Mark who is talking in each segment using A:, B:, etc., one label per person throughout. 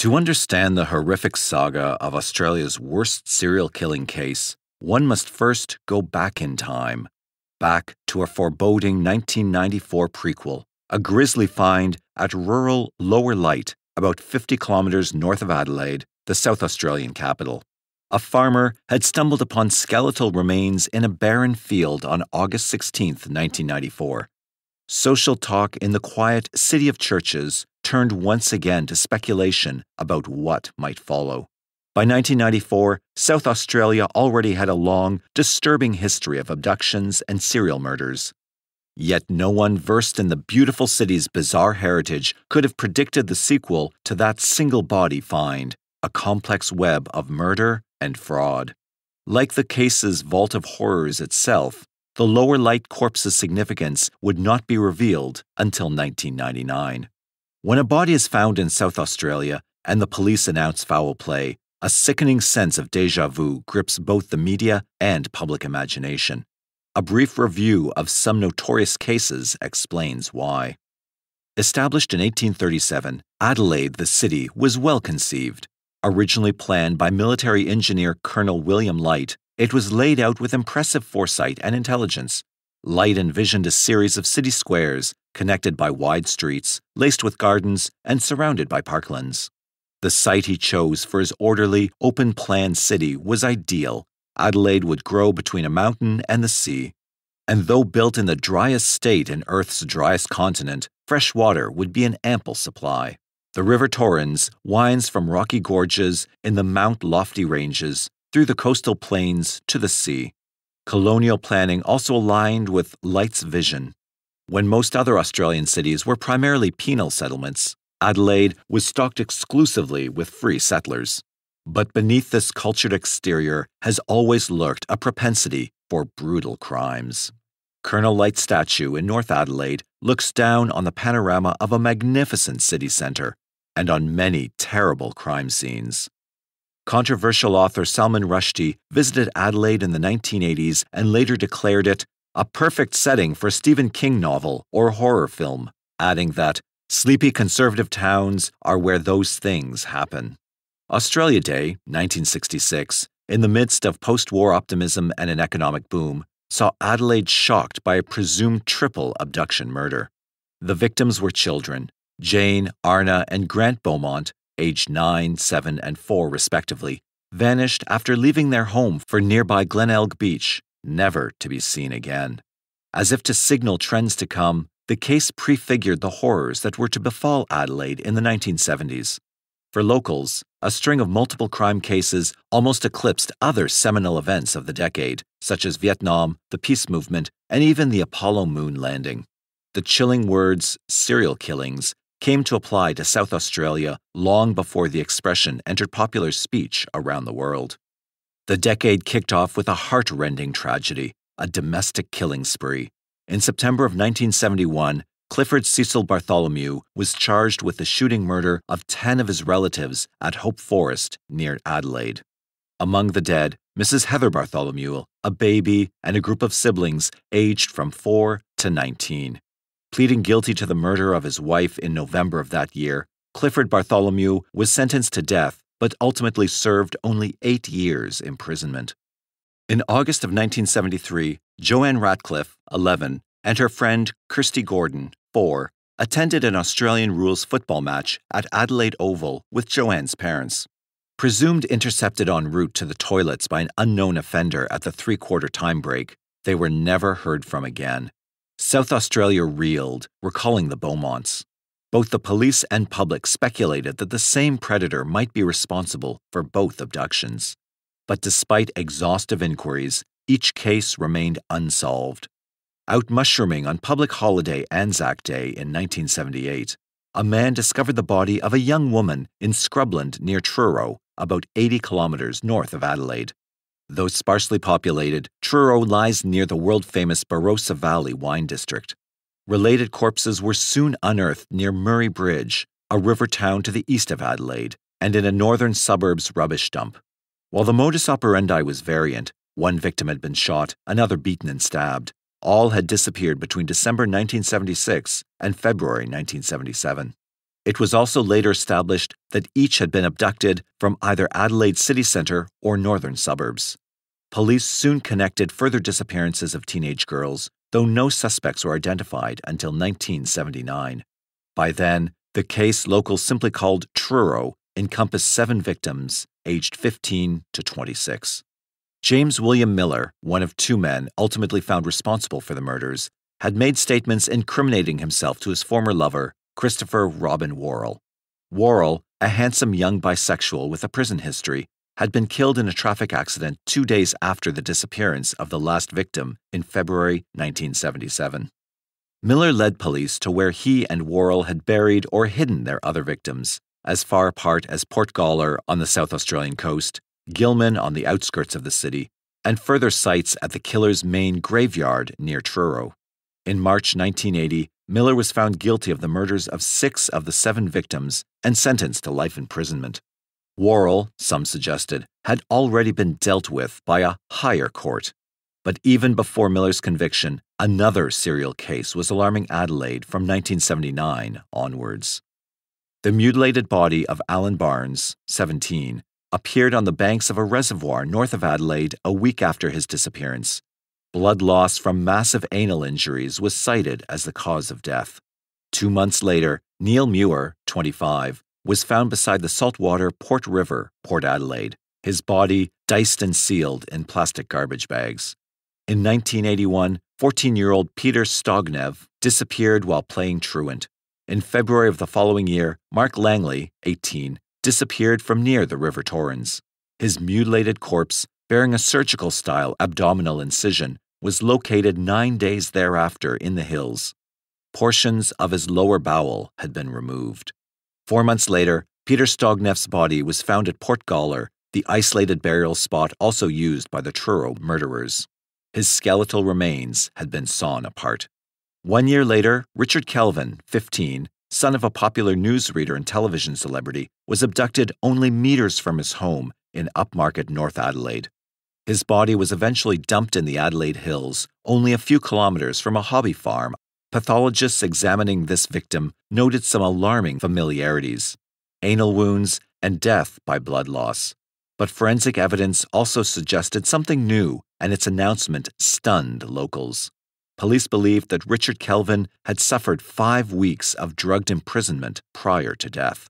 A: To understand the horrific saga of Australia's worst serial killing case, one must first go back in time, back to a foreboding 1994 prequel, a grisly find at rural Lower Light, about 50 kilometres north of Adelaide, the South Australian capital. A farmer had stumbled upon skeletal remains in a barren field on August 16, 1994. Social talk in the quiet city of churches turned once again to speculation about what might follow. By 1994, South Australia already had a long, disturbing history of abductions and serial murders. Yet no one versed in the beautiful city's bizarre heritage could have predicted the sequel to that single body find a complex web of murder and fraud. Like the case's vault of horrors itself, the lower light corpse's significance would not be revealed until 1999. When a body is found in South Australia and the police announce foul play, a sickening sense of deja vu grips both the media and public imagination. A brief review of some notorious cases explains why. Established in 1837, Adelaide, the city, was well conceived. Originally planned by military engineer Colonel William Light, it was laid out with impressive foresight and intelligence. Light envisioned a series of city squares connected by wide streets, laced with gardens, and surrounded by parklands. The site he chose for his orderly, open plan city was ideal, Adelaide would grow between a mountain and the sea. And though built in the driest state in Earth's driest continent, fresh water would be an ample supply. The River Torrens winds from rocky gorges in the Mount Lofty ranges through the coastal plains to the sea. Colonial planning also aligned with Light's vision. When most other Australian cities were primarily penal settlements, Adelaide was stocked exclusively with free settlers. But beneath this cultured exterior has always lurked a propensity for brutal crimes. Colonel Light's statue in North Adelaide looks down on the panorama of a magnificent city centre and on many terrible crime scenes. Controversial author Salman Rushdie visited Adelaide in the 1980s and later declared it a perfect setting for a Stephen King novel or horror film, adding that sleepy conservative towns are where those things happen. Australia Day, 1966, in the midst of post war optimism and an economic boom, saw Adelaide shocked by a presumed triple abduction murder. The victims were children Jane, Arna, and Grant Beaumont, aged 9, 7, and 4 respectively, vanished after leaving their home for nearby Glenelg Beach, never to be seen again. As if to signal trends to come, the case prefigured the horrors that were to befall Adelaide in the 1970s. For locals, a string of multiple crime cases almost eclipsed other seminal events of the decade, such as Vietnam, the peace movement, and even the Apollo moon landing. The chilling words serial killings came to apply to South Australia long before the expression entered popular speech around the world. The decade kicked off with a heart-rending tragedy, a domestic killing spree. In September of 1971, Clifford Cecil Bartholomew was charged with the shooting murder of 10 of his relatives at Hope Forest near Adelaide. Among the dead, Mrs. Heather Bartholomew, a baby, and a group of siblings aged from 4 to 19. Pleading guilty to the murder of his wife in November of that year, Clifford Bartholomew was sentenced to death but ultimately served only eight years imprisonment. In August of 1973, Joanne Ratcliffe, 11, and her friend Kirsty Gordon, 4, attended an Australian rules football match at Adelaide Oval with Joanne's parents. Presumed intercepted en route to the toilets by an unknown offender at the three quarter time break, they were never heard from again. South Australia reeled, recalling the Beaumonts. Both the police and public speculated that the same predator might be responsible for both abductions. But despite exhaustive inquiries, each case remained unsolved. Out mushrooming on public holiday Anzac Day in 1978, a man discovered the body of a young woman in Scrubland near Truro, about 80 kilometres north of Adelaide. Though sparsely populated, Truro lies near the world famous Barossa Valley wine district. Related corpses were soon unearthed near Murray Bridge, a river town to the east of Adelaide, and in a northern suburb's rubbish dump. While the modus operandi was variant, one victim had been shot, another beaten and stabbed, all had disappeared between December 1976 and February 1977. It was also later established that each had been abducted from either Adelaide city centre or northern suburbs. Police soon connected further disappearances of teenage girls, though no suspects were identified until 1979. By then, the case locals simply called Truro encompassed seven victims aged 15 to 26. James William Miller, one of two men ultimately found responsible for the murders, had made statements incriminating himself to his former lover, Christopher Robin Worrell. Worrell, a handsome young bisexual with a prison history, had been killed in a traffic accident two days after the disappearance of the last victim in February 1977. Miller led police to where he and Worrell had buried or hidden their other victims, as far apart as Port Gawler on the South Australian coast, Gilman on the outskirts of the city, and further sites at the killer's main graveyard near Truro. In March 1980, Miller was found guilty of the murders of six of the seven victims and sentenced to life imprisonment. Worrell, some suggested, had already been dealt with by a higher court. But even before Miller's conviction, another serial case was alarming Adelaide from 1979 onwards. The mutilated body of Alan Barnes, 17, appeared on the banks of a reservoir north of Adelaide a week after his disappearance. Blood loss from massive anal injuries was cited as the cause of death. Two months later, Neil Muir, 25, was found beside the saltwater Port River, Port Adelaide, his body diced and sealed in plastic garbage bags. In 1981, 14 year old Peter Stogneff disappeared while playing truant. In February of the following year, Mark Langley, 18, disappeared from near the River Torrens. His mutilated corpse, bearing a surgical style abdominal incision, was located nine days thereafter in the hills. Portions of his lower bowel had been removed. Four months later, Peter Stogneff's body was found at Port Gawler, the isolated burial spot also used by the Truro murderers. His skeletal remains had been sawn apart. One year later, Richard Kelvin, 15, son of a popular newsreader and television celebrity, was abducted only meters from his home in upmarket North Adelaide. His body was eventually dumped in the Adelaide Hills, only a few kilometres from a hobby farm Pathologists examining this victim noted some alarming familiarities anal wounds and death by blood loss. But forensic evidence also suggested something new, and its announcement stunned locals. Police believed that Richard Kelvin had suffered five weeks of drugged imprisonment prior to death.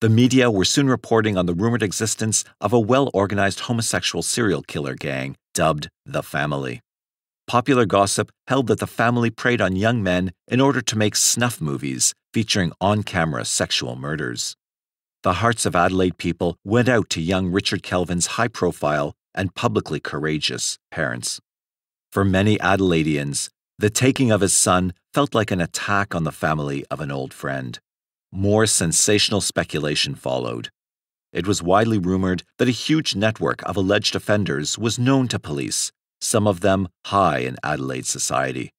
A: The media were soon reporting on the rumored existence of a well organized homosexual serial killer gang dubbed The Family. Popular gossip held that the family preyed on young men in order to make snuff movies featuring on camera sexual murders. The hearts of Adelaide people went out to young Richard Kelvin's high profile and publicly courageous parents. For many Adelaideans, the taking of his son felt like an attack on the family of an old friend. More sensational speculation followed. It was widely rumored that a huge network of alleged offenders was known to police some of them high in Adelaide society.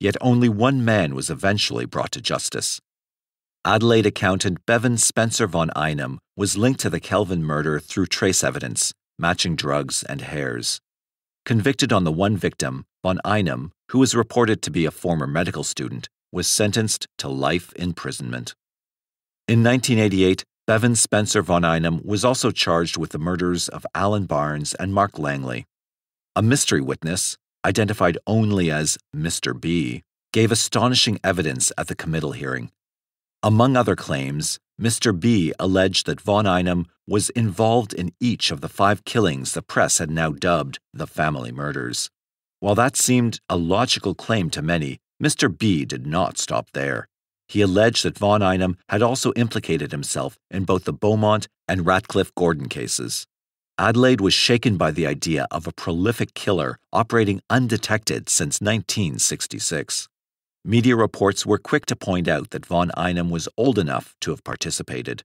A: Yet only one man was eventually brought to justice. Adelaide accountant Bevan Spencer von Einem was linked to the Kelvin murder through trace evidence, matching drugs and hairs. Convicted on the one victim, von Einem, who was reported to be a former medical student, was sentenced to life imprisonment. In 1988, Bevan Spencer von Einem was also charged with the murders of Alan Barnes and Mark Langley. A mystery witness, identified only as Mr. B, gave astonishing evidence at the committal hearing. Among other claims, Mr. B alleged that von Einem was involved in each of the five killings the press had now dubbed the family murders. While that seemed a logical claim to many, Mr. B did not stop there. He alleged that von Einem had also implicated himself in both the Beaumont and Ratcliffe Gordon cases. Adelaide was shaken by the idea of a prolific killer operating undetected since 1966. Media reports were quick to point out that von Einem was old enough to have participated.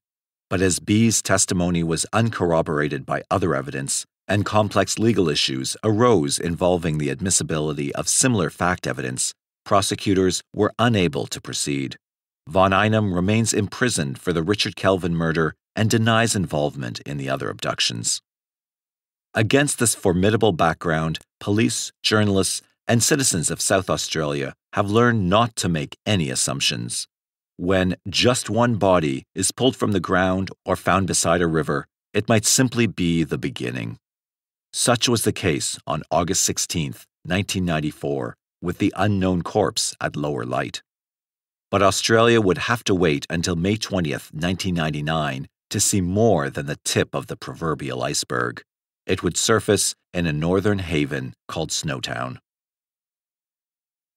A: But as B's testimony was uncorroborated by other evidence, and complex legal issues arose involving the admissibility of similar fact evidence, prosecutors were unable to proceed. Von Einem remains imprisoned for the Richard Kelvin murder and denies involvement in the other abductions. Against this formidable background, police, journalists, and citizens of South Australia have learned not to make any assumptions. When just one body is pulled from the ground or found beside a river, it might simply be the beginning. Such was the case on August 16, 1994, with the unknown corpse at Lower Light. But Australia would have to wait until May 20th, 1999 to see more than the tip of the proverbial iceberg. It would surface in a northern haven called Snowtown.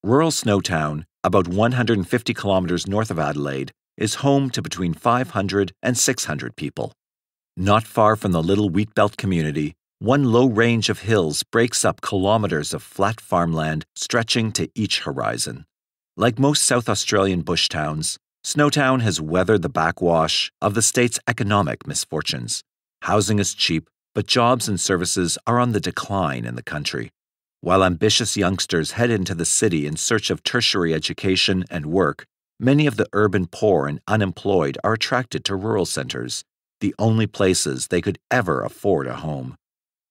A: Rural Snowtown, about 150 kilometers north of Adelaide, is home to between 500 and 600 people. Not far from the little wheatbelt community, one low range of hills breaks up kilometers of flat farmland stretching to each horizon. Like most South Australian bush towns, Snowtown has weathered the backwash of the state's economic misfortunes. Housing is cheap, but jobs and services are on the decline in the country. While ambitious youngsters head into the city in search of tertiary education and work, many of the urban poor and unemployed are attracted to rural centers, the only places they could ever afford a home.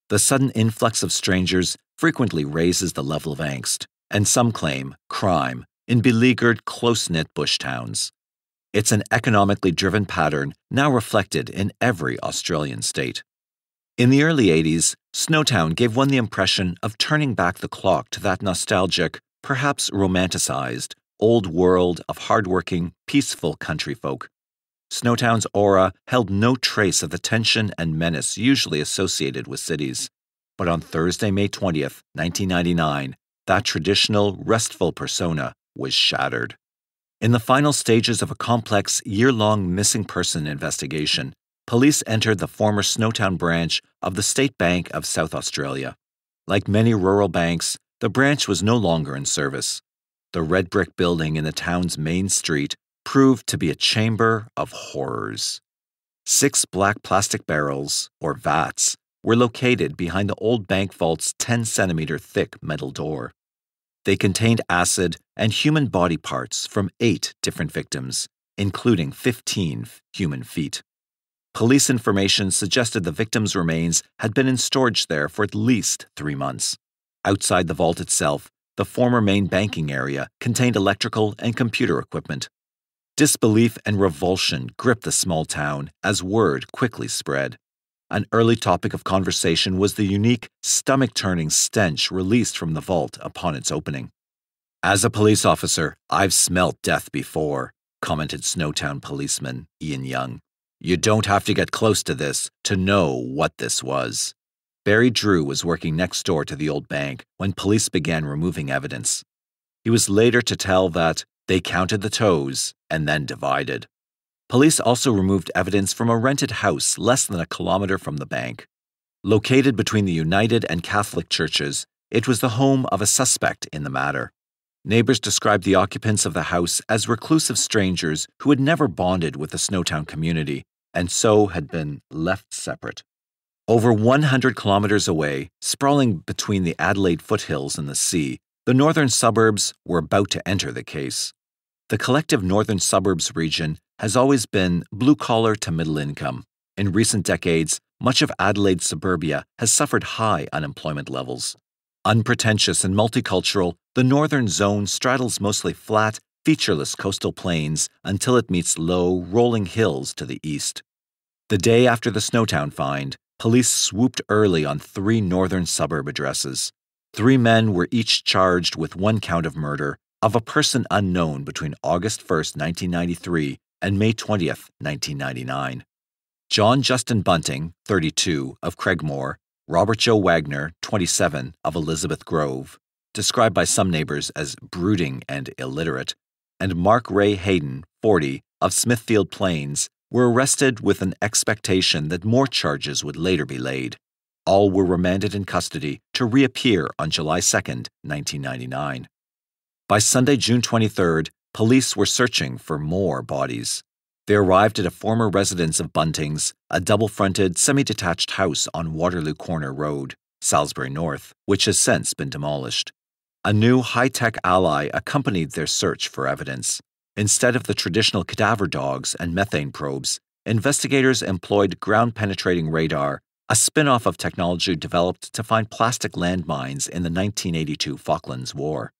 A: The sudden influx of strangers frequently raises the level of angst, and some claim crime, in beleaguered, close knit bush towns. It's an economically driven pattern now reflected in every Australian state. In the early 80s, Snowtown gave one the impression of turning back the clock to that nostalgic, perhaps romanticized, old world of hardworking, peaceful country folk. Snowtown's aura held no trace of the tension and menace usually associated with cities. But on Thursday, May 20th, 1999, that traditional, restful persona was shattered. In the final stages of a complex, year long missing person investigation, police entered the former Snowtown branch of the State Bank of South Australia. Like many rural banks, the branch was no longer in service. The red brick building in the town's main street proved to be a chamber of horrors. Six black plastic barrels, or vats, were located behind the old bank vault's 10 centimeter thick metal door. They contained acid and human body parts from eight different victims, including 15 human feet. Police information suggested the victims' remains had been in storage there for at least three months. Outside the vault itself, the former main banking area contained electrical and computer equipment. Disbelief and revulsion gripped the small town as word quickly spread. An early topic of conversation was the unique, stomach turning stench released from the vault upon its opening. As a police officer, I've smelt death before, commented Snowtown policeman Ian Young. You don't have to get close to this to know what this was. Barry Drew was working next door to the old bank when police began removing evidence. He was later to tell that they counted the toes and then divided. Police also removed evidence from a rented house less than a kilometer from the bank. Located between the United and Catholic churches, it was the home of a suspect in the matter. Neighbors described the occupants of the house as reclusive strangers who had never bonded with the Snowtown community and so had been left separate. Over 100 kilometers away, sprawling between the Adelaide foothills and the sea, the northern suburbs were about to enter the case. The collective northern suburbs region has always been blue collar to middle income. In recent decades, much of Adelaide's suburbia has suffered high unemployment levels. Unpretentious and multicultural, the northern zone straddles mostly flat, featureless coastal plains until it meets low, rolling hills to the east. The day after the Snowtown find, police swooped early on three northern suburb addresses. Three men were each charged with one count of murder of a person unknown between August 1, 1993 and May 20, 1999. John Justin Bunting, 32, of Craigmore, Robert Joe Wagner, 27, of Elizabeth Grove, described by some neighbors as brooding and illiterate, and Mark Ray Haydon, 40, of Smithfield Plains, were arrested with an expectation that more charges would later be laid. All were remanded in custody to reappear on July 2, 1999. By Sunday, June 23rd, police were searching for more bodies. They arrived at a former residence of Bunting's, a double fronted, semi detached house on Waterloo Corner Road, Salisbury North, which has since been demolished. A new high tech ally accompanied their search for evidence. Instead of the traditional cadaver dogs and methane probes, investigators employed ground penetrating radar, a spin off of technology developed to find plastic landmines in the 1982 Falklands War.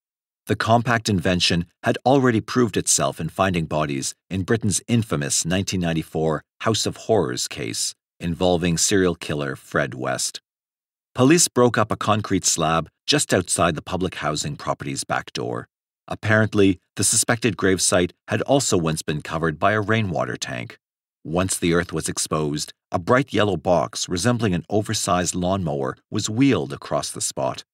A: the compact invention had already proved itself in finding bodies in Britain's infamous 1994 House of Horrors case involving serial killer Fred West. Police broke up a concrete slab just outside the public housing property's back door. Apparently, the suspected gravesite had also once been covered by a rainwater tank. Once the earth was exposed, a bright yellow box resembling an oversized lawnmower was wheeled across the spot.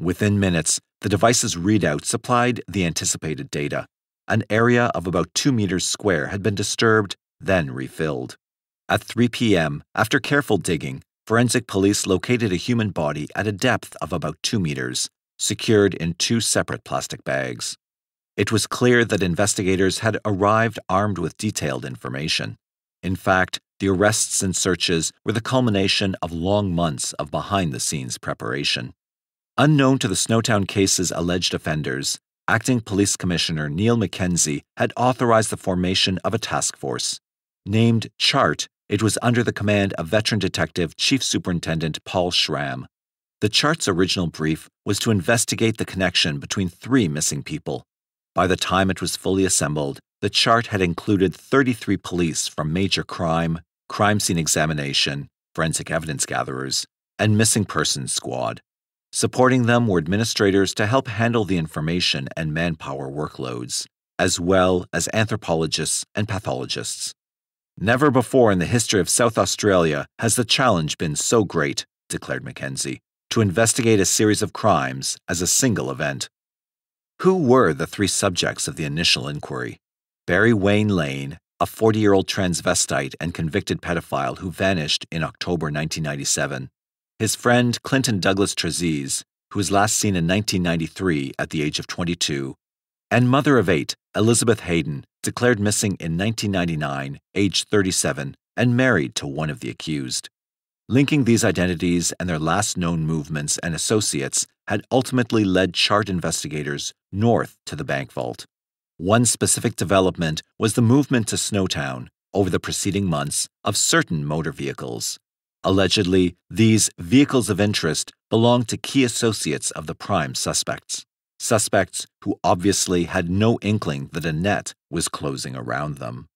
A: Within minutes, the device's readout supplied the anticipated data. An area of about 2 meters square had been disturbed, then refilled. At 3 p.m., after careful digging, forensic police located a human body at a depth of about 2 meters, secured in two separate plastic bags. It was clear that investigators had arrived armed with detailed information. In fact, the arrests and searches were the culmination of long months of behind the scenes preparation. Unknown to the Snowtown case's alleged offenders, Acting Police Commissioner Neil Mackenzie had authorized the formation of a task force. Named CHART, it was under the command of veteran detective Chief Superintendent Paul Schramm. The chart's original brief was to investigate the connection between three missing people. By the time it was fully assembled, the chart had included 33 police from major crime, crime scene examination, forensic evidence gatherers, and missing persons squad. Supporting them were administrators to help handle the information and manpower workloads, as well as anthropologists and pathologists. Never before in the history of South Australia has the challenge been so great, declared Mackenzie to investigate a series of crimes as a single event. Who were the three subjects of the initial inquiry? Barry Wayne Lane, a 40 year old transvestite and convicted pedophile who vanished in October 1997. His friend Clinton Douglas Trezise, who was last seen in 1993 at the age of 22. And mother of eight, Elizabeth Haydon, declared missing in 1999, age 37, and married to one of the accused. Linking these identities and their last known movements and associates had ultimately led chart investigators north to the bank vault. One specific development was the movement to Snowtown over the preceding months of certain motor vehicles. Allegedly, these vehicles of interest belonged to key associates of the prime suspects, suspects who obviously had no inkling that a net was closing around them.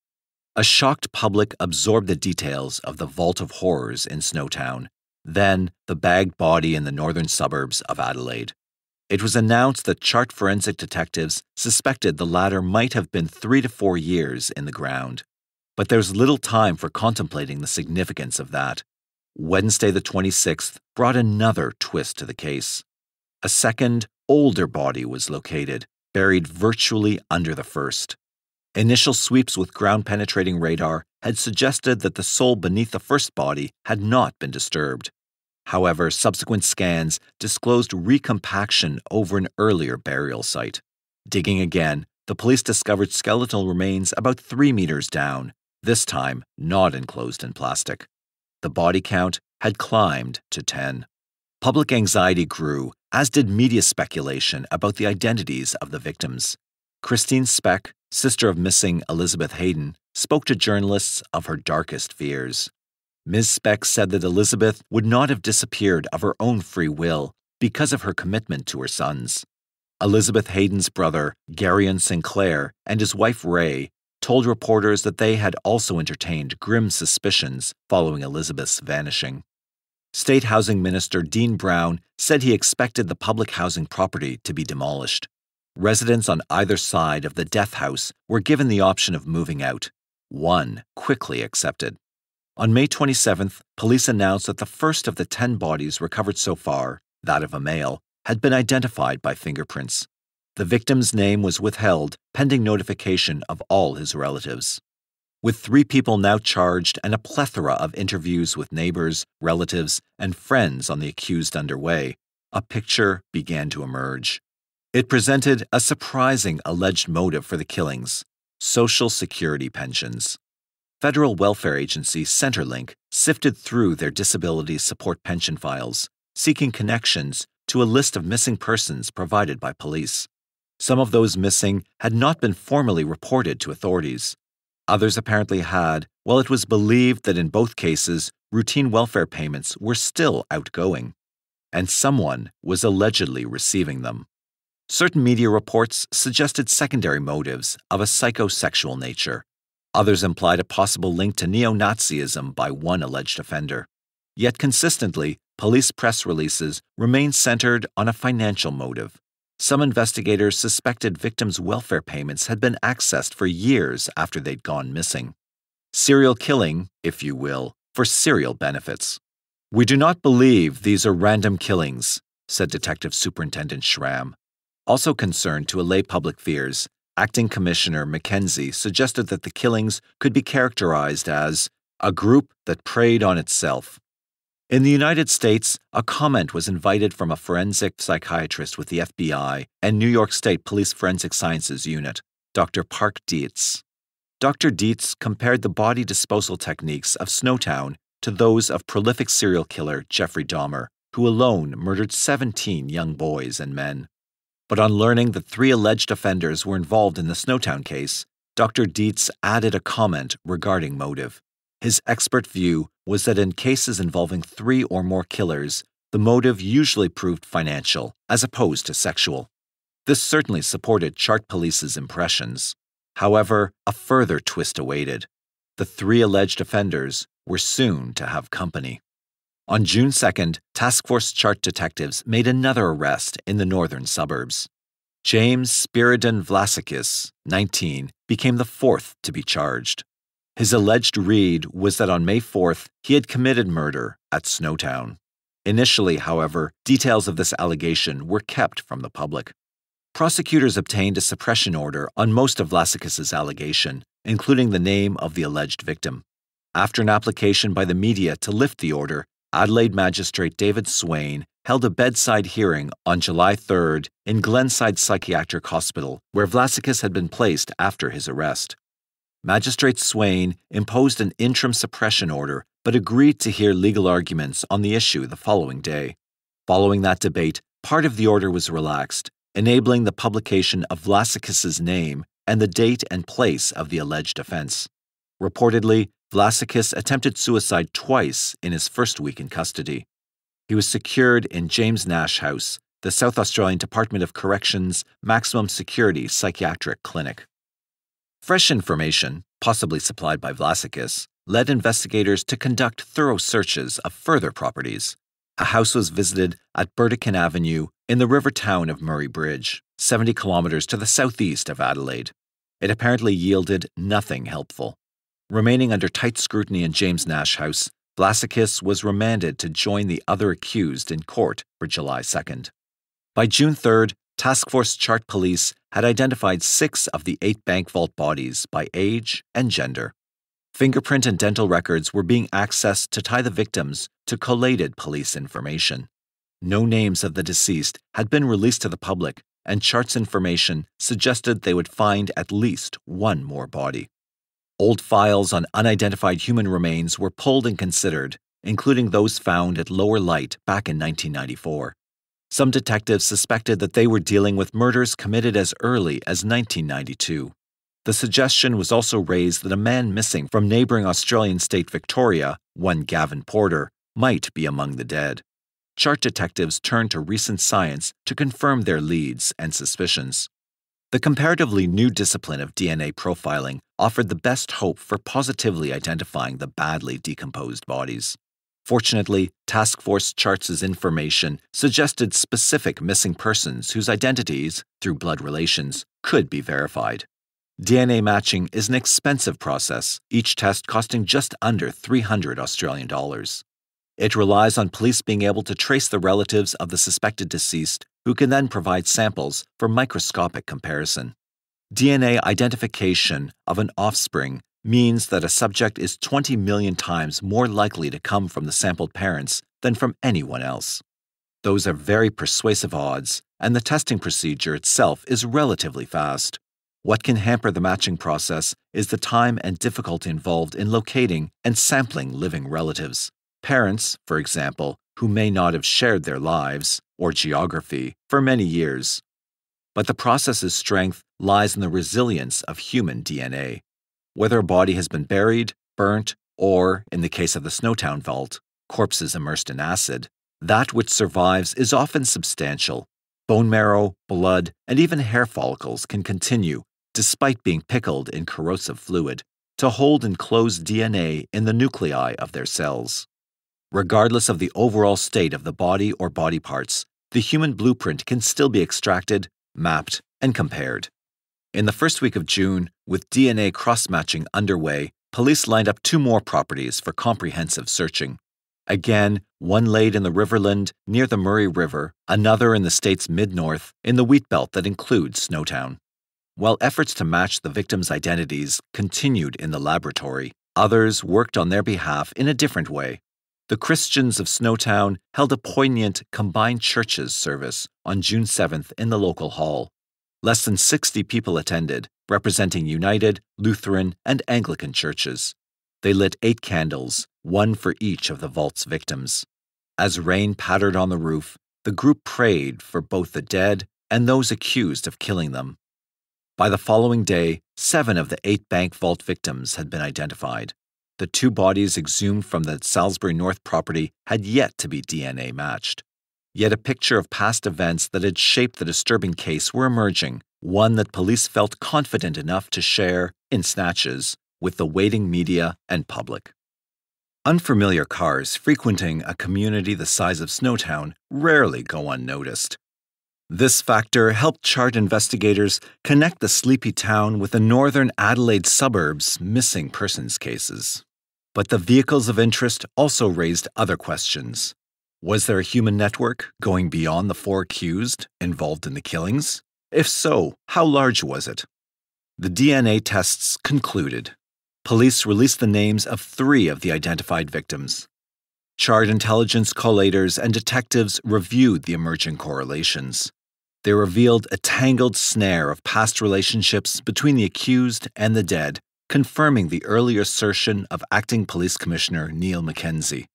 A: A shocked public absorbed the details of the Vault of Horrors in Snowtown, then the bagged body in the northern suburbs of Adelaide. It was announced that chart forensic detectives suspected the latter might have been three to four years in the ground. But there's little time for contemplating the significance of that. Wednesday, the 26th, brought another twist to the case. A second, older body was located, buried virtually under the first. Initial sweeps with ground penetrating radar had suggested that the soul beneath the first body had not been disturbed. However, subsequent scans disclosed recompaction over an earlier burial site. Digging again, the police discovered skeletal remains about three meters down, this time not enclosed in plastic. The body count had climbed to 10. Public anxiety grew, as did media speculation about the identities of the victims. Christine Speck, sister of missing Elizabeth Haydon, spoke to journalists of her darkest fears. Ms. Speck said that Elizabeth would not have disappeared of her own free will because of her commitment to her sons. Elizabeth Haydon's brother, Garion Sinclair, and his wife Ray told reporters that they had also entertained grim suspicions following Elizabeth's vanishing. State Housing Minister Dean Brown said he expected the public housing property to be demolished. Residents on either side of the death house were given the option of moving out. One quickly accepted. On May 27th, police announced that the first of the 10 bodies recovered so far, that of a male, had been identified by fingerprints. The victim's name was withheld pending notification of all his relatives. With three people now charged and a plethora of interviews with neighbors, relatives, and friends on the accused underway, a picture began to emerge. It presented a surprising alleged motive for the killings Social Security pensions. Federal welfare agency Centrelink sifted through their disability support pension files, seeking connections to a list of missing persons provided by police. Some of those missing had not been formally reported to authorities. Others apparently had, while it was believed that in both cases, routine welfare payments were still outgoing, and someone was allegedly receiving them. Certain media reports suggested secondary motives of a psychosexual nature. Others implied a possible link to neo Nazism by one alleged offender. Yet consistently, police press releases remained centered on a financial motive. Some investigators suspected victims' welfare payments had been accessed for years after they'd gone missing. Serial killing, if you will, for serial benefits. We do not believe these are random killings, said Detective Superintendent Schramm. Also concerned to allay public fears, Acting Commissioner McKenzie suggested that the killings could be characterized as a group that preyed on itself. In the United States, a comment was invited from a forensic psychiatrist with the FBI and New York State Police Forensic Sciences Unit, Dr. Park Dietz. Dr. Dietz compared the body disposal techniques of Snowtown to those of prolific serial killer Jeffrey Dahmer, who alone murdered 17 young boys and men. But on learning that three alleged offenders were involved in the Snowtown case, Dr. Dietz added a comment regarding motive. His expert view was that in cases involving three or more killers, the motive usually proved financial, as opposed to sexual. This certainly supported Chart Police's impressions. However, a further twist awaited. The three alleged offenders were soon to have company. On June 2nd, Task Force Chart detectives made another arrest in the northern suburbs. James Spiridon Vlassakis, 19, became the fourth to be charged. His alleged read was that on May 4th, he had committed murder at Snowtown. Initially, however, details of this allegation were kept from the public. Prosecutors obtained a suppression order on most of Vlassakis's allegation, including the name of the alleged victim. After an application by the media to lift the order, Adelaide Magistrate David Swain held a bedside hearing on July 3rd in Glenside Psychiatric Hospital, where Vlassakis had been placed after his arrest. Magistrate Swain imposed an interim suppression order but agreed to hear legal arguments on the issue the following day. Following that debate, part of the order was relaxed, enabling the publication of Vlassakis's name and the date and place of the alleged offense. Reportedly, Vlassakis attempted suicide twice in his first week in custody. He was secured in James Nash House, the South Australian Department of Corrections Maximum Security Psychiatric Clinic. Fresh information, possibly supplied by Vlassakis, led investigators to conduct thorough searches of further properties. A house was visited at Burdekin Avenue in the river town of Murray Bridge, 70 kilometres to the southeast of Adelaide. It apparently yielded nothing helpful. Remaining under tight scrutiny in James Nash House, Vlassakis was remanded to join the other accused in court for July 2nd. By June 3rd, Task Force Chart Police had identified six of the eight bank vault bodies by age and gender. Fingerprint and dental records were being accessed to tie the victims to collated police information. No names of the deceased had been released to the public, and Chart's information suggested they would find at least one more body. Old files on unidentified human remains were pulled and considered, including those found at Lower Light back in 1994. Some detectives suspected that they were dealing with murders committed as early as 1992. The suggestion was also raised that a man missing from neighbouring Australian state Victoria, one Gavin Porter, might be among the dead. Chart detectives turned to recent science to confirm their leads and suspicions. The comparatively new discipline of DNA profiling offered the best hope for positively identifying the badly decomposed bodies. Fortunately, Task Force Charts' information suggested specific missing persons whose identities, through blood relations, could be verified. DNA matching is an expensive process, each test costing just under 300 Australian dollars. It relies on police being able to trace the relatives of the suspected deceased who can then provide samples for microscopic comparison. DNA identification of an offspring means that a subject is 20 million times more likely to come from the sampled parents than from anyone else. Those are very persuasive odds, and the testing procedure itself is relatively fast. What can hamper the matching process is the time and difficulty involved in locating and sampling living relatives. Parents, for example, who may not have shared their lives, or geography, for many years. But the process's strength lies in the resilience of human DNA. Whether a body has been buried, burnt, or, in the case of the Snowtown vault, corpses immersed in acid, that which survives is often substantial. bone marrow, blood, and even hair follicles can continue, despite being pickled in corrosive fluid, to hold enclosed DNA in the nuclei of their cells. Regardless of the overall state of the body or body parts, the human blueprint can still be extracted, mapped, and compared. In the first week of June, with DNA cross matching underway, police lined up two more properties for comprehensive searching. Again, one laid in the Riverland near the Murray River, another in the state's mid north in the wheat belt that includes Snowtown. While efforts to match the victims' identities continued in the laboratory, others worked on their behalf in a different way. The Christians of Snowtown held a poignant combined churches service on June 7th in the local hall. Less than 60 people attended, representing United, Lutheran, and Anglican churches. They lit eight candles, one for each of the vault's victims. As rain pattered on the roof, the group prayed for both the dead and those accused of killing them. By the following day, seven of the eight bank vault victims had been identified. The two bodies exhumed from the Salisbury North property had yet to be DNA matched. Yet a picture of past events that had shaped the disturbing case were emerging, one that police felt confident enough to share, in snatches, with the waiting media and public. Unfamiliar cars frequenting a community the size of Snowtown rarely go unnoticed. This factor helped chart investigators connect the sleepy town with the northern Adelaide suburbs' missing persons cases. But the vehicles of interest also raised other questions. Was there a human network going beyond the four accused involved in the killings? If so, how large was it? The DNA tests concluded. Police released the names of three of the identified victims. Chart intelligence collators and detectives reviewed the emerging correlations. They revealed a tangled snare of past relationships between the accused and the dead, confirming the earlier assertion of Acting Police Commissioner Neil Mackenzie.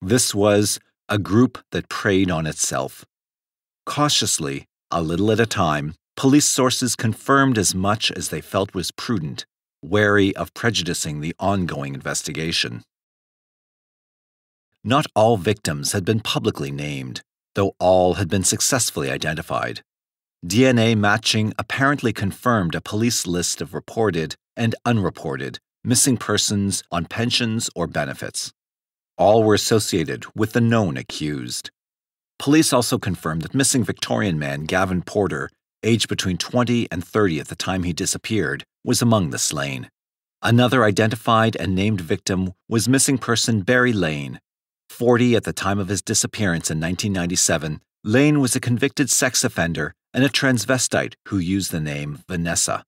A: This was a group that preyed on itself. Cautiously, a little at a time, police sources confirmed as much as they felt was prudent, wary of prejudicing the ongoing investigation. Not all victims had been publicly named, though all had been successfully identified. DNA matching apparently confirmed a police list of reported and unreported missing persons on pensions or benefits. All were associated with the known accused. Police also confirmed that missing Victorian man Gavin Porter, aged between 20 and 30 at the time he disappeared, was among the slain. Another identified and named victim was missing person Barry Lane. 40 at the time of his disappearance in 1997, Lane was a convicted sex offender and a transvestite who used the name Vanessa.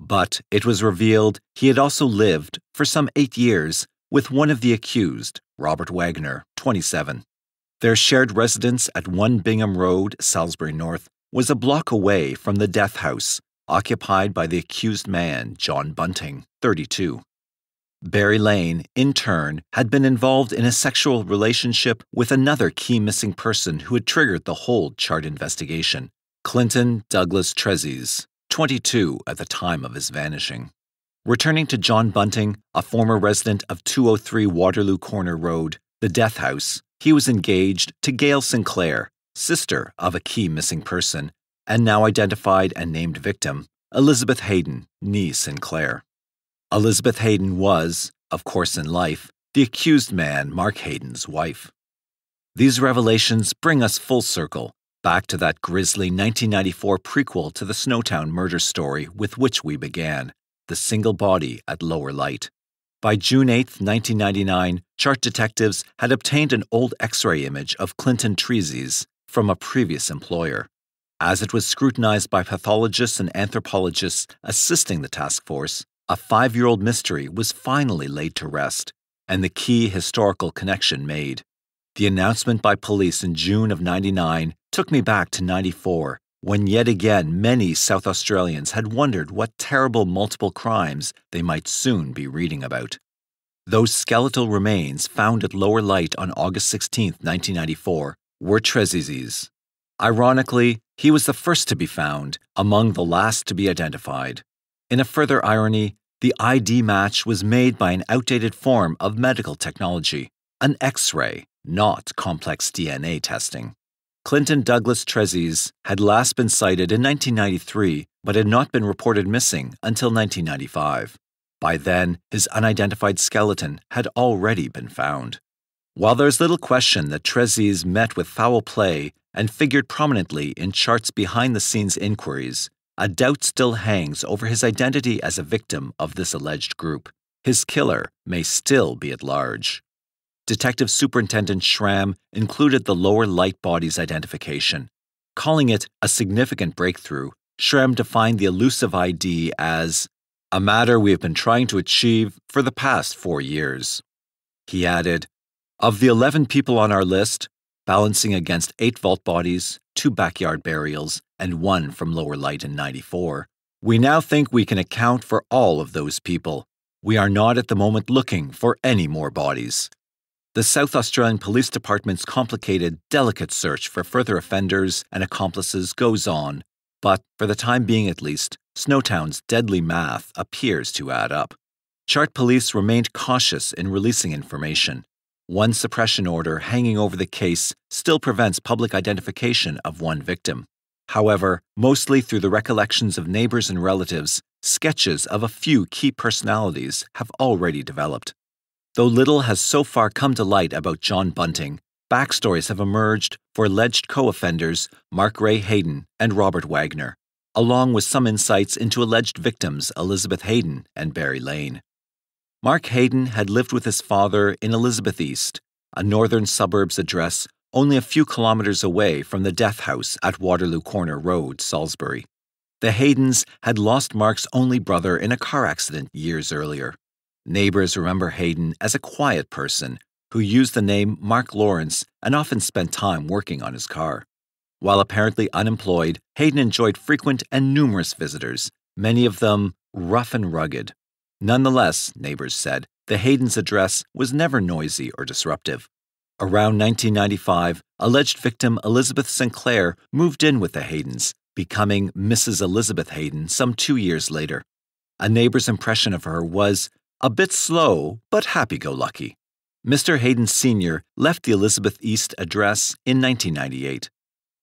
A: But it was revealed he had also lived, for some eight years, with one of the accused, Robert Wagner, 27. Their shared residence at 1 Bingham Road, Salisbury North, was a block away from the death house, occupied by the accused man, John Bunting, 32. Barry Lane, in turn, had been involved in a sexual relationship with another key missing person who had triggered the whole chart investigation Clinton Douglas Trezise, 22 at the time of his vanishing. Returning to John Bunting, a former resident of 203 Waterloo Corner Road, the death house, he was engaged to Gail Sinclair, sister of a key missing person, and now identified and named victim, Elizabeth Haydon, nee Sinclair. Elizabeth Haydon was, of course in life, the accused man Mark Haydon's wife. These revelations bring us full circle, back to that grisly 1994 prequel to the Snowtown murder story with which we began, the single body at lower light. By June 8, 1999, chart detectives had obtained an old x ray image of Clinton Trezise from a previous employer. As it was scrutinized by pathologists and anthropologists assisting the task force, a five year old mystery was finally laid to rest, and the key historical connection made. The announcement by police in June of 99 took me back to 94 when yet again many South Australians had wondered what terrible multiple crimes they might soon be reading about. Those skeletal remains found at Lower Light on August 16, 1994, were Trezise's. Ironically, he was the first to be found, among the last to be identified. In a further irony, the ID match was made by an outdated form of medical technology, an X ray, not complex DNA testing. Clinton Douglas Trezise had last been sighted in 1993 but had not been reported missing until 1995. By then, his unidentified skeleton had already been found. While there is little question that Trezise met with foul play and figured prominently in charts behind the scenes inquiries, a doubt still hangs over his identity as a victim of this alleged group. His killer may still be at large. Detective Superintendent Schramm included the lower light body's identification. Calling it a significant breakthrough, Schramm defined the elusive ID as a matter we have been trying to achieve for the past four years. He added, Of the 11 people on our list, balancing against eight vault bodies, two backyard burials, and one from Lower Light in 94, we now think we can account for all of those people. We are not at the moment looking for any more bodies. The South Australian Police Department's complicated, delicate search for further offenders and accomplices goes on, but for the time being at least, Snowtown's deadly math appears to add up. Chart police remained cautious in releasing information. One suppression order hanging over the case still prevents public identification of one victim. However, mostly through the recollections of neighbors and relatives, sketches of a few key personalities have already developed. Though little has so far come to light about John Bunting, backstories have emerged for alleged co offenders Mark Ray Haydon and Robert Wagner, along with some insights into alleged victims Elizabeth Haydon and Barry Lane. Mark Haydon had lived with his father in Elizabeth East, a northern suburbs address only a few kilometres away from the death house at Waterloo Corner Road, Salisbury. The Haydons had lost Mark's only brother in a car accident years earlier. Neighbors remember Haydon as a quiet person who used the name Mark Lawrence and often spent time working on his car. While apparently unemployed, Haydon enjoyed frequent and numerous visitors, many of them rough and rugged. Nonetheless, neighbors said, the Haydon's address was never noisy or disruptive. Around 1995, alleged victim Elizabeth Sinclair moved in with the Haydons, becoming Mrs. Elizabeth Haydon some two years later. A neighbor's impression of her was a bit slow, but happy go lucky. Mr. Haydon Sr. left the Elizabeth East address in 1998.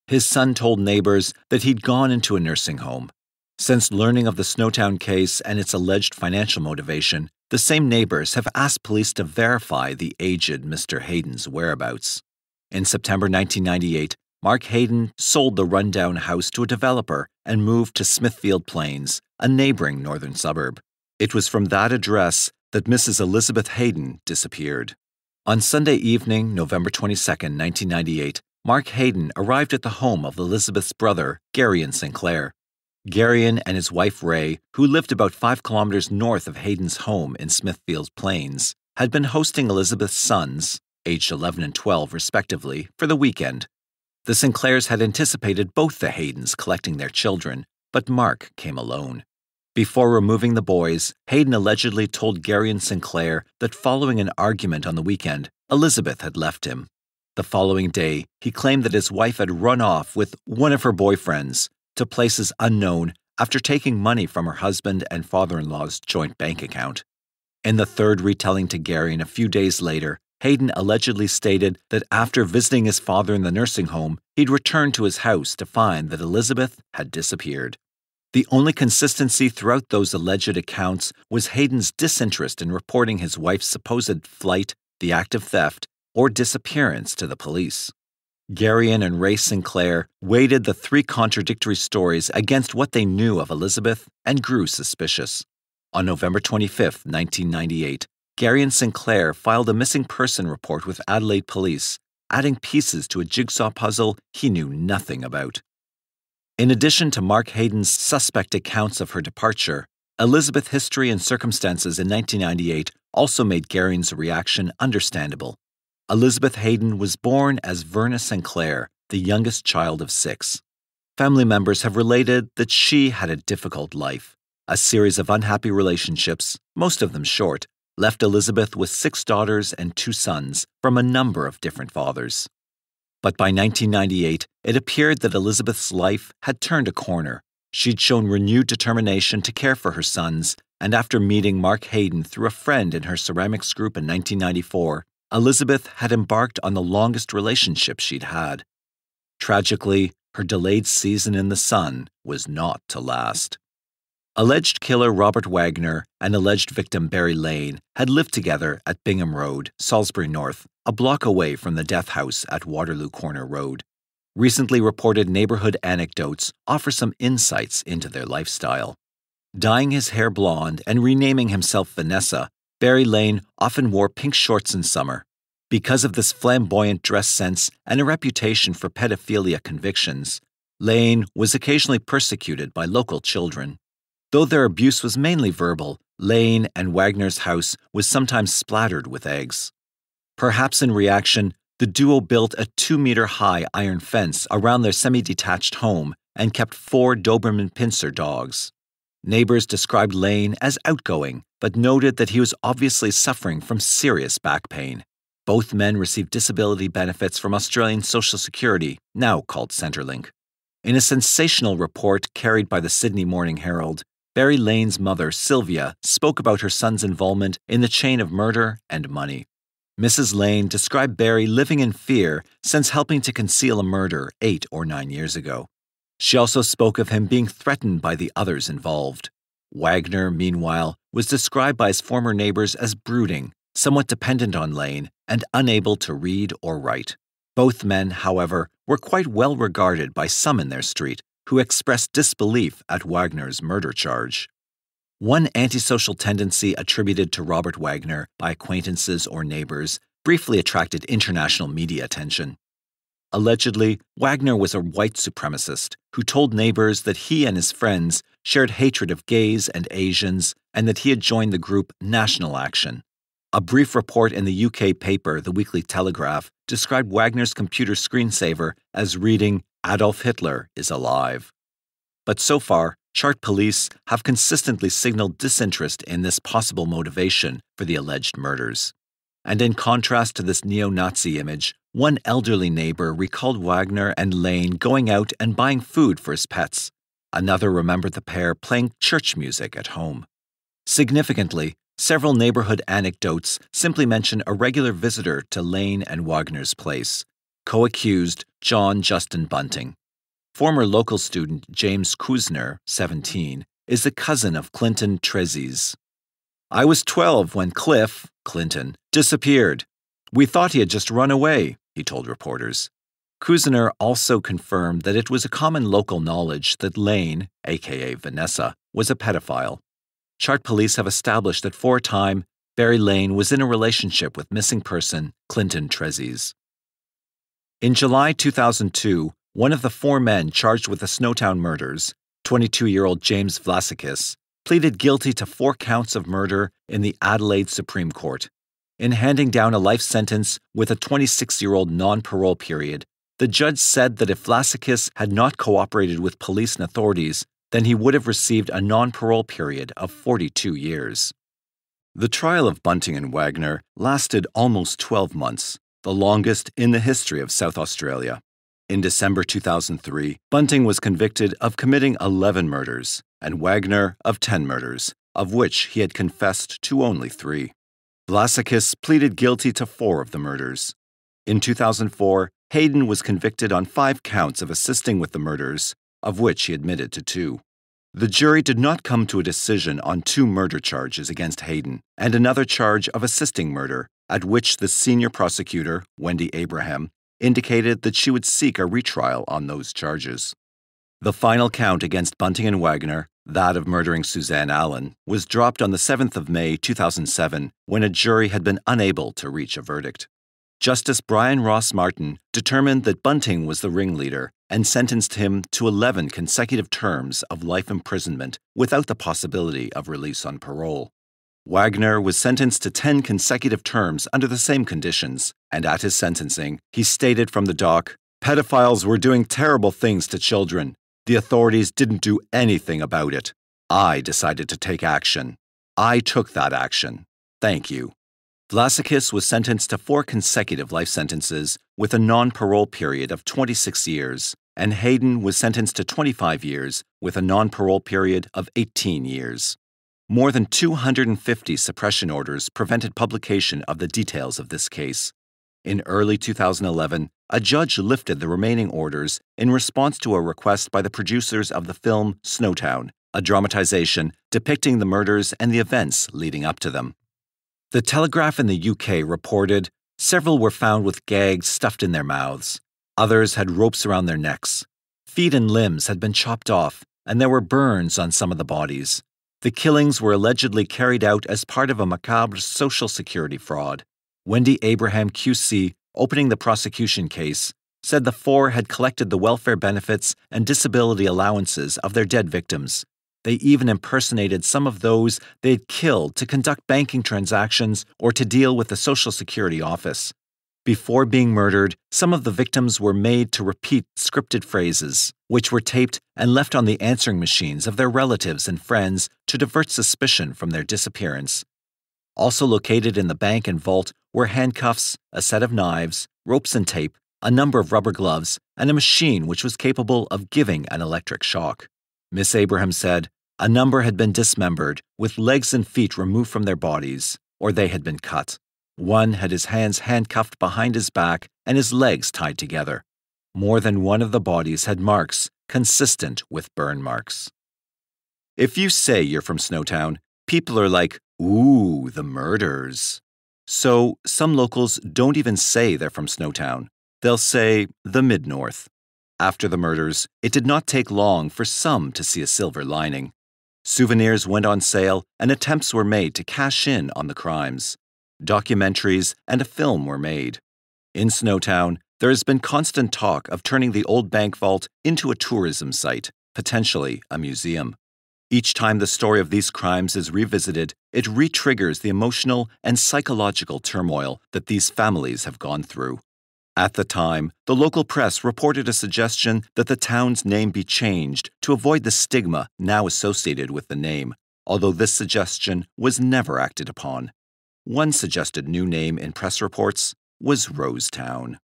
A: His son told neighbors that he'd gone into a nursing home. Since learning of the Snowtown case and its alleged financial motivation, the same neighbors have asked police to verify the aged Mr. Haydon's whereabouts. In September 1998, Mark Haydon sold the rundown house to a developer and moved to Smithfield Plains, a neighboring northern suburb. It was from that address that Mrs. Elizabeth Haydon disappeared. On Sunday evening, November 22, 1998, Mark Haydon arrived at the home of Elizabeth's brother, Garion Sinclair. Garion and his wife Ray, who lived about five kilometers north of Haydon's home in Smithfield Plains, had been hosting Elizabeth's sons, aged 11 and 12 respectively, for the weekend. The Sinclairs had anticipated both the Haydons collecting their children, but Mark came alone. Before removing the boys, Haydon allegedly told Gary and Sinclair that following an argument on the weekend, Elizabeth had left him. The following day, he claimed that his wife had run off with one of her boyfriends to places unknown after taking money from her husband and father in law's joint bank account. In the third retelling to Garion a few days later, Haydon allegedly stated that after visiting his father in the nursing home, he'd returned to his house to find that Elizabeth had disappeared. The only consistency throughout those alleged accounts was Haydon's disinterest in reporting his wife's supposed flight, the act of theft, or disappearance to the police. Garion and Ray Sinclair weighted the three contradictory stories against what they knew of Elizabeth and grew suspicious. On November 25, 1998, Garion Sinclair filed a missing person report with Adelaide police, adding pieces to a jigsaw puzzle he knew nothing about. In addition to Mark Haydon's suspect accounts of her departure, Elizabeth's history and circumstances in 1998 also made Garion's reaction understandable. Elizabeth Haydon was born as Verna Sinclair, the youngest child of six. Family members have related that she had a difficult life. A series of unhappy relationships, most of them short, left Elizabeth with six daughters and two sons from a number of different fathers. But by 1998, it appeared that Elizabeth's life had turned a corner. She'd shown renewed determination to care for her sons, and after meeting Mark Haydon through a friend in her ceramics group in 1994, Elizabeth had embarked on the longest relationship she'd had. Tragically, her delayed season in the sun was not to last. Alleged killer Robert Wagner and alleged victim Barry Lane had lived together at Bingham Road, Salisbury North, a block away from the death house at Waterloo Corner Road. Recently reported neighborhood anecdotes offer some insights into their lifestyle. Dyeing his hair blonde and renaming himself Vanessa, Barry Lane often wore pink shorts in summer. Because of this flamboyant dress sense and a reputation for pedophilia convictions, Lane was occasionally persecuted by local children. Though their abuse was mainly verbal, Lane and Wagner's house was sometimes splattered with eggs. Perhaps in reaction, the duo built a two meter high iron fence around their semi detached home and kept four Doberman Pinscher dogs. Neighbors described Lane as outgoing, but noted that he was obviously suffering from serious back pain. Both men received disability benefits from Australian Social Security, now called Centrelink. In a sensational report carried by the Sydney Morning Herald, Barry Lane's mother, Sylvia, spoke about her son's involvement in the chain of murder and money. Mrs. Lane described Barry living in fear since helping to conceal a murder eight or nine years ago. She also spoke of him being threatened by the others involved. Wagner, meanwhile, was described by his former neighbors as brooding, somewhat dependent on Lane, and unable to read or write. Both men, however, were quite well regarded by some in their street, who expressed disbelief at Wagner's murder charge. One antisocial tendency attributed to Robert Wagner by acquaintances or neighbors briefly attracted international media attention. Allegedly, Wagner was a white supremacist who told neighbors that he and his friends shared hatred of gays and Asians and that he had joined the group National Action. A brief report in the UK paper, the Weekly Telegraph, described Wagner's computer screensaver as reading Adolf Hitler is alive. But so far, Chart police have consistently signaled disinterest in this possible motivation for the alleged murders. And in contrast to this neo Nazi image, one elderly neighbor recalled Wagner and Lane going out and buying food for his pets. Another remembered the pair playing church music at home. Significantly, several neighborhood anecdotes simply mention a regular visitor to Lane and Wagner's place, co accused John Justin Bunting. Former local student James Kuzner, 17, is the cousin of Clinton Trezise. I was 12 when Cliff, Clinton, disappeared. We thought he had just run away, he told reporters. Kuzner also confirmed that it was a common local knowledge that Lane, aka Vanessa, was a pedophile. Chart police have established that for a time, Barry Lane was in a relationship with missing person Clinton Trezise. In July 2002, one of the four men charged with the Snowtown murders, 22 year old James Vlassakis, pleaded guilty to four counts of murder in the Adelaide Supreme Court. In handing down a life sentence with a 26 year old non parole period, the judge said that if Vlassakis had not cooperated with police and authorities, then he would have received a non parole period of 42 years. The trial of Bunting and Wagner lasted almost 12 months, the longest in the history of South Australia. In December 2003, Bunting was convicted of committing 11 murders and Wagner of 10 murders, of which he had confessed to only three. Vlassakis pleaded guilty to four of the murders. In 2004, Haydon was convicted on five counts of assisting with the murders, of which he admitted to two. The jury did not come to a decision on two murder charges against Haydon and another charge of assisting murder at which the senior prosecutor, Wendy Abraham, indicated that she would seek a retrial on those charges. The final count against Bunting and Wagner, that of murdering Suzanne Allen, was dropped on the 7th of May 2007 when a jury had been unable to reach a verdict. Justice Brian Ross Martin determined that Bunting was the ringleader and sentenced him to 11 consecutive terms of life imprisonment without the possibility of release on parole. Wagner was sentenced to 10 consecutive terms under the same conditions, and at his sentencing, he stated from the dock Pedophiles were doing terrible things to children. The authorities didn't do anything about it. I decided to take action. I took that action. Thank you. Vlassakis was sentenced to four consecutive life sentences with a non parole period of 26 years, and Haydon was sentenced to 25 years with a non parole period of 18 years. More than 250 suppression orders prevented publication of the details of this case. In early 2011, a judge lifted the remaining orders in response to a request by the producers of the film Snowtown, a dramatization depicting the murders and the events leading up to them. The Telegraph in the UK reported several were found with gags stuffed in their mouths. Others had ropes around their necks. Feet and limbs had been chopped off, and there were burns on some of the bodies. The killings were allegedly carried out as part of a macabre social security fraud. Wendy Abraham QC, opening the prosecution case, said the four had collected the welfare benefits and disability allowances of their dead victims. They even impersonated some of those they'd killed to conduct banking transactions or to deal with the Social Security office. Before being murdered, some of the victims were made to repeat scripted phrases, which were taped and left on the answering machines of their relatives and friends to divert suspicion from their disappearance. Also located in the bank and vault were handcuffs, a set of knives, ropes and tape, a number of rubber gloves, and a machine which was capable of giving an electric shock. Miss Abraham said a number had been dismembered, with legs and feet removed from their bodies, or they had been cut. One had his hands handcuffed behind his back and his legs tied together. More than one of the bodies had marks consistent with burn marks. If you say you're from Snowtown, people are like, ooh, the murders. So some locals don't even say they're from Snowtown. They'll say the Mid North. After the murders, it did not take long for some to see a silver lining. Souvenirs went on sale and attempts were made to cash in on the crimes. Documentaries and a film were made. In Snowtown, there has been constant talk of turning the old bank vault into a tourism site, potentially a museum. Each time the story of these crimes is revisited, it re-triggers the emotional and psychological turmoil that these families have gone through. At the time, the local press reported a suggestion that the town's name be changed to avoid the stigma now associated with the name, although this suggestion was never acted upon. One suggested new name in press reports was Rosetown.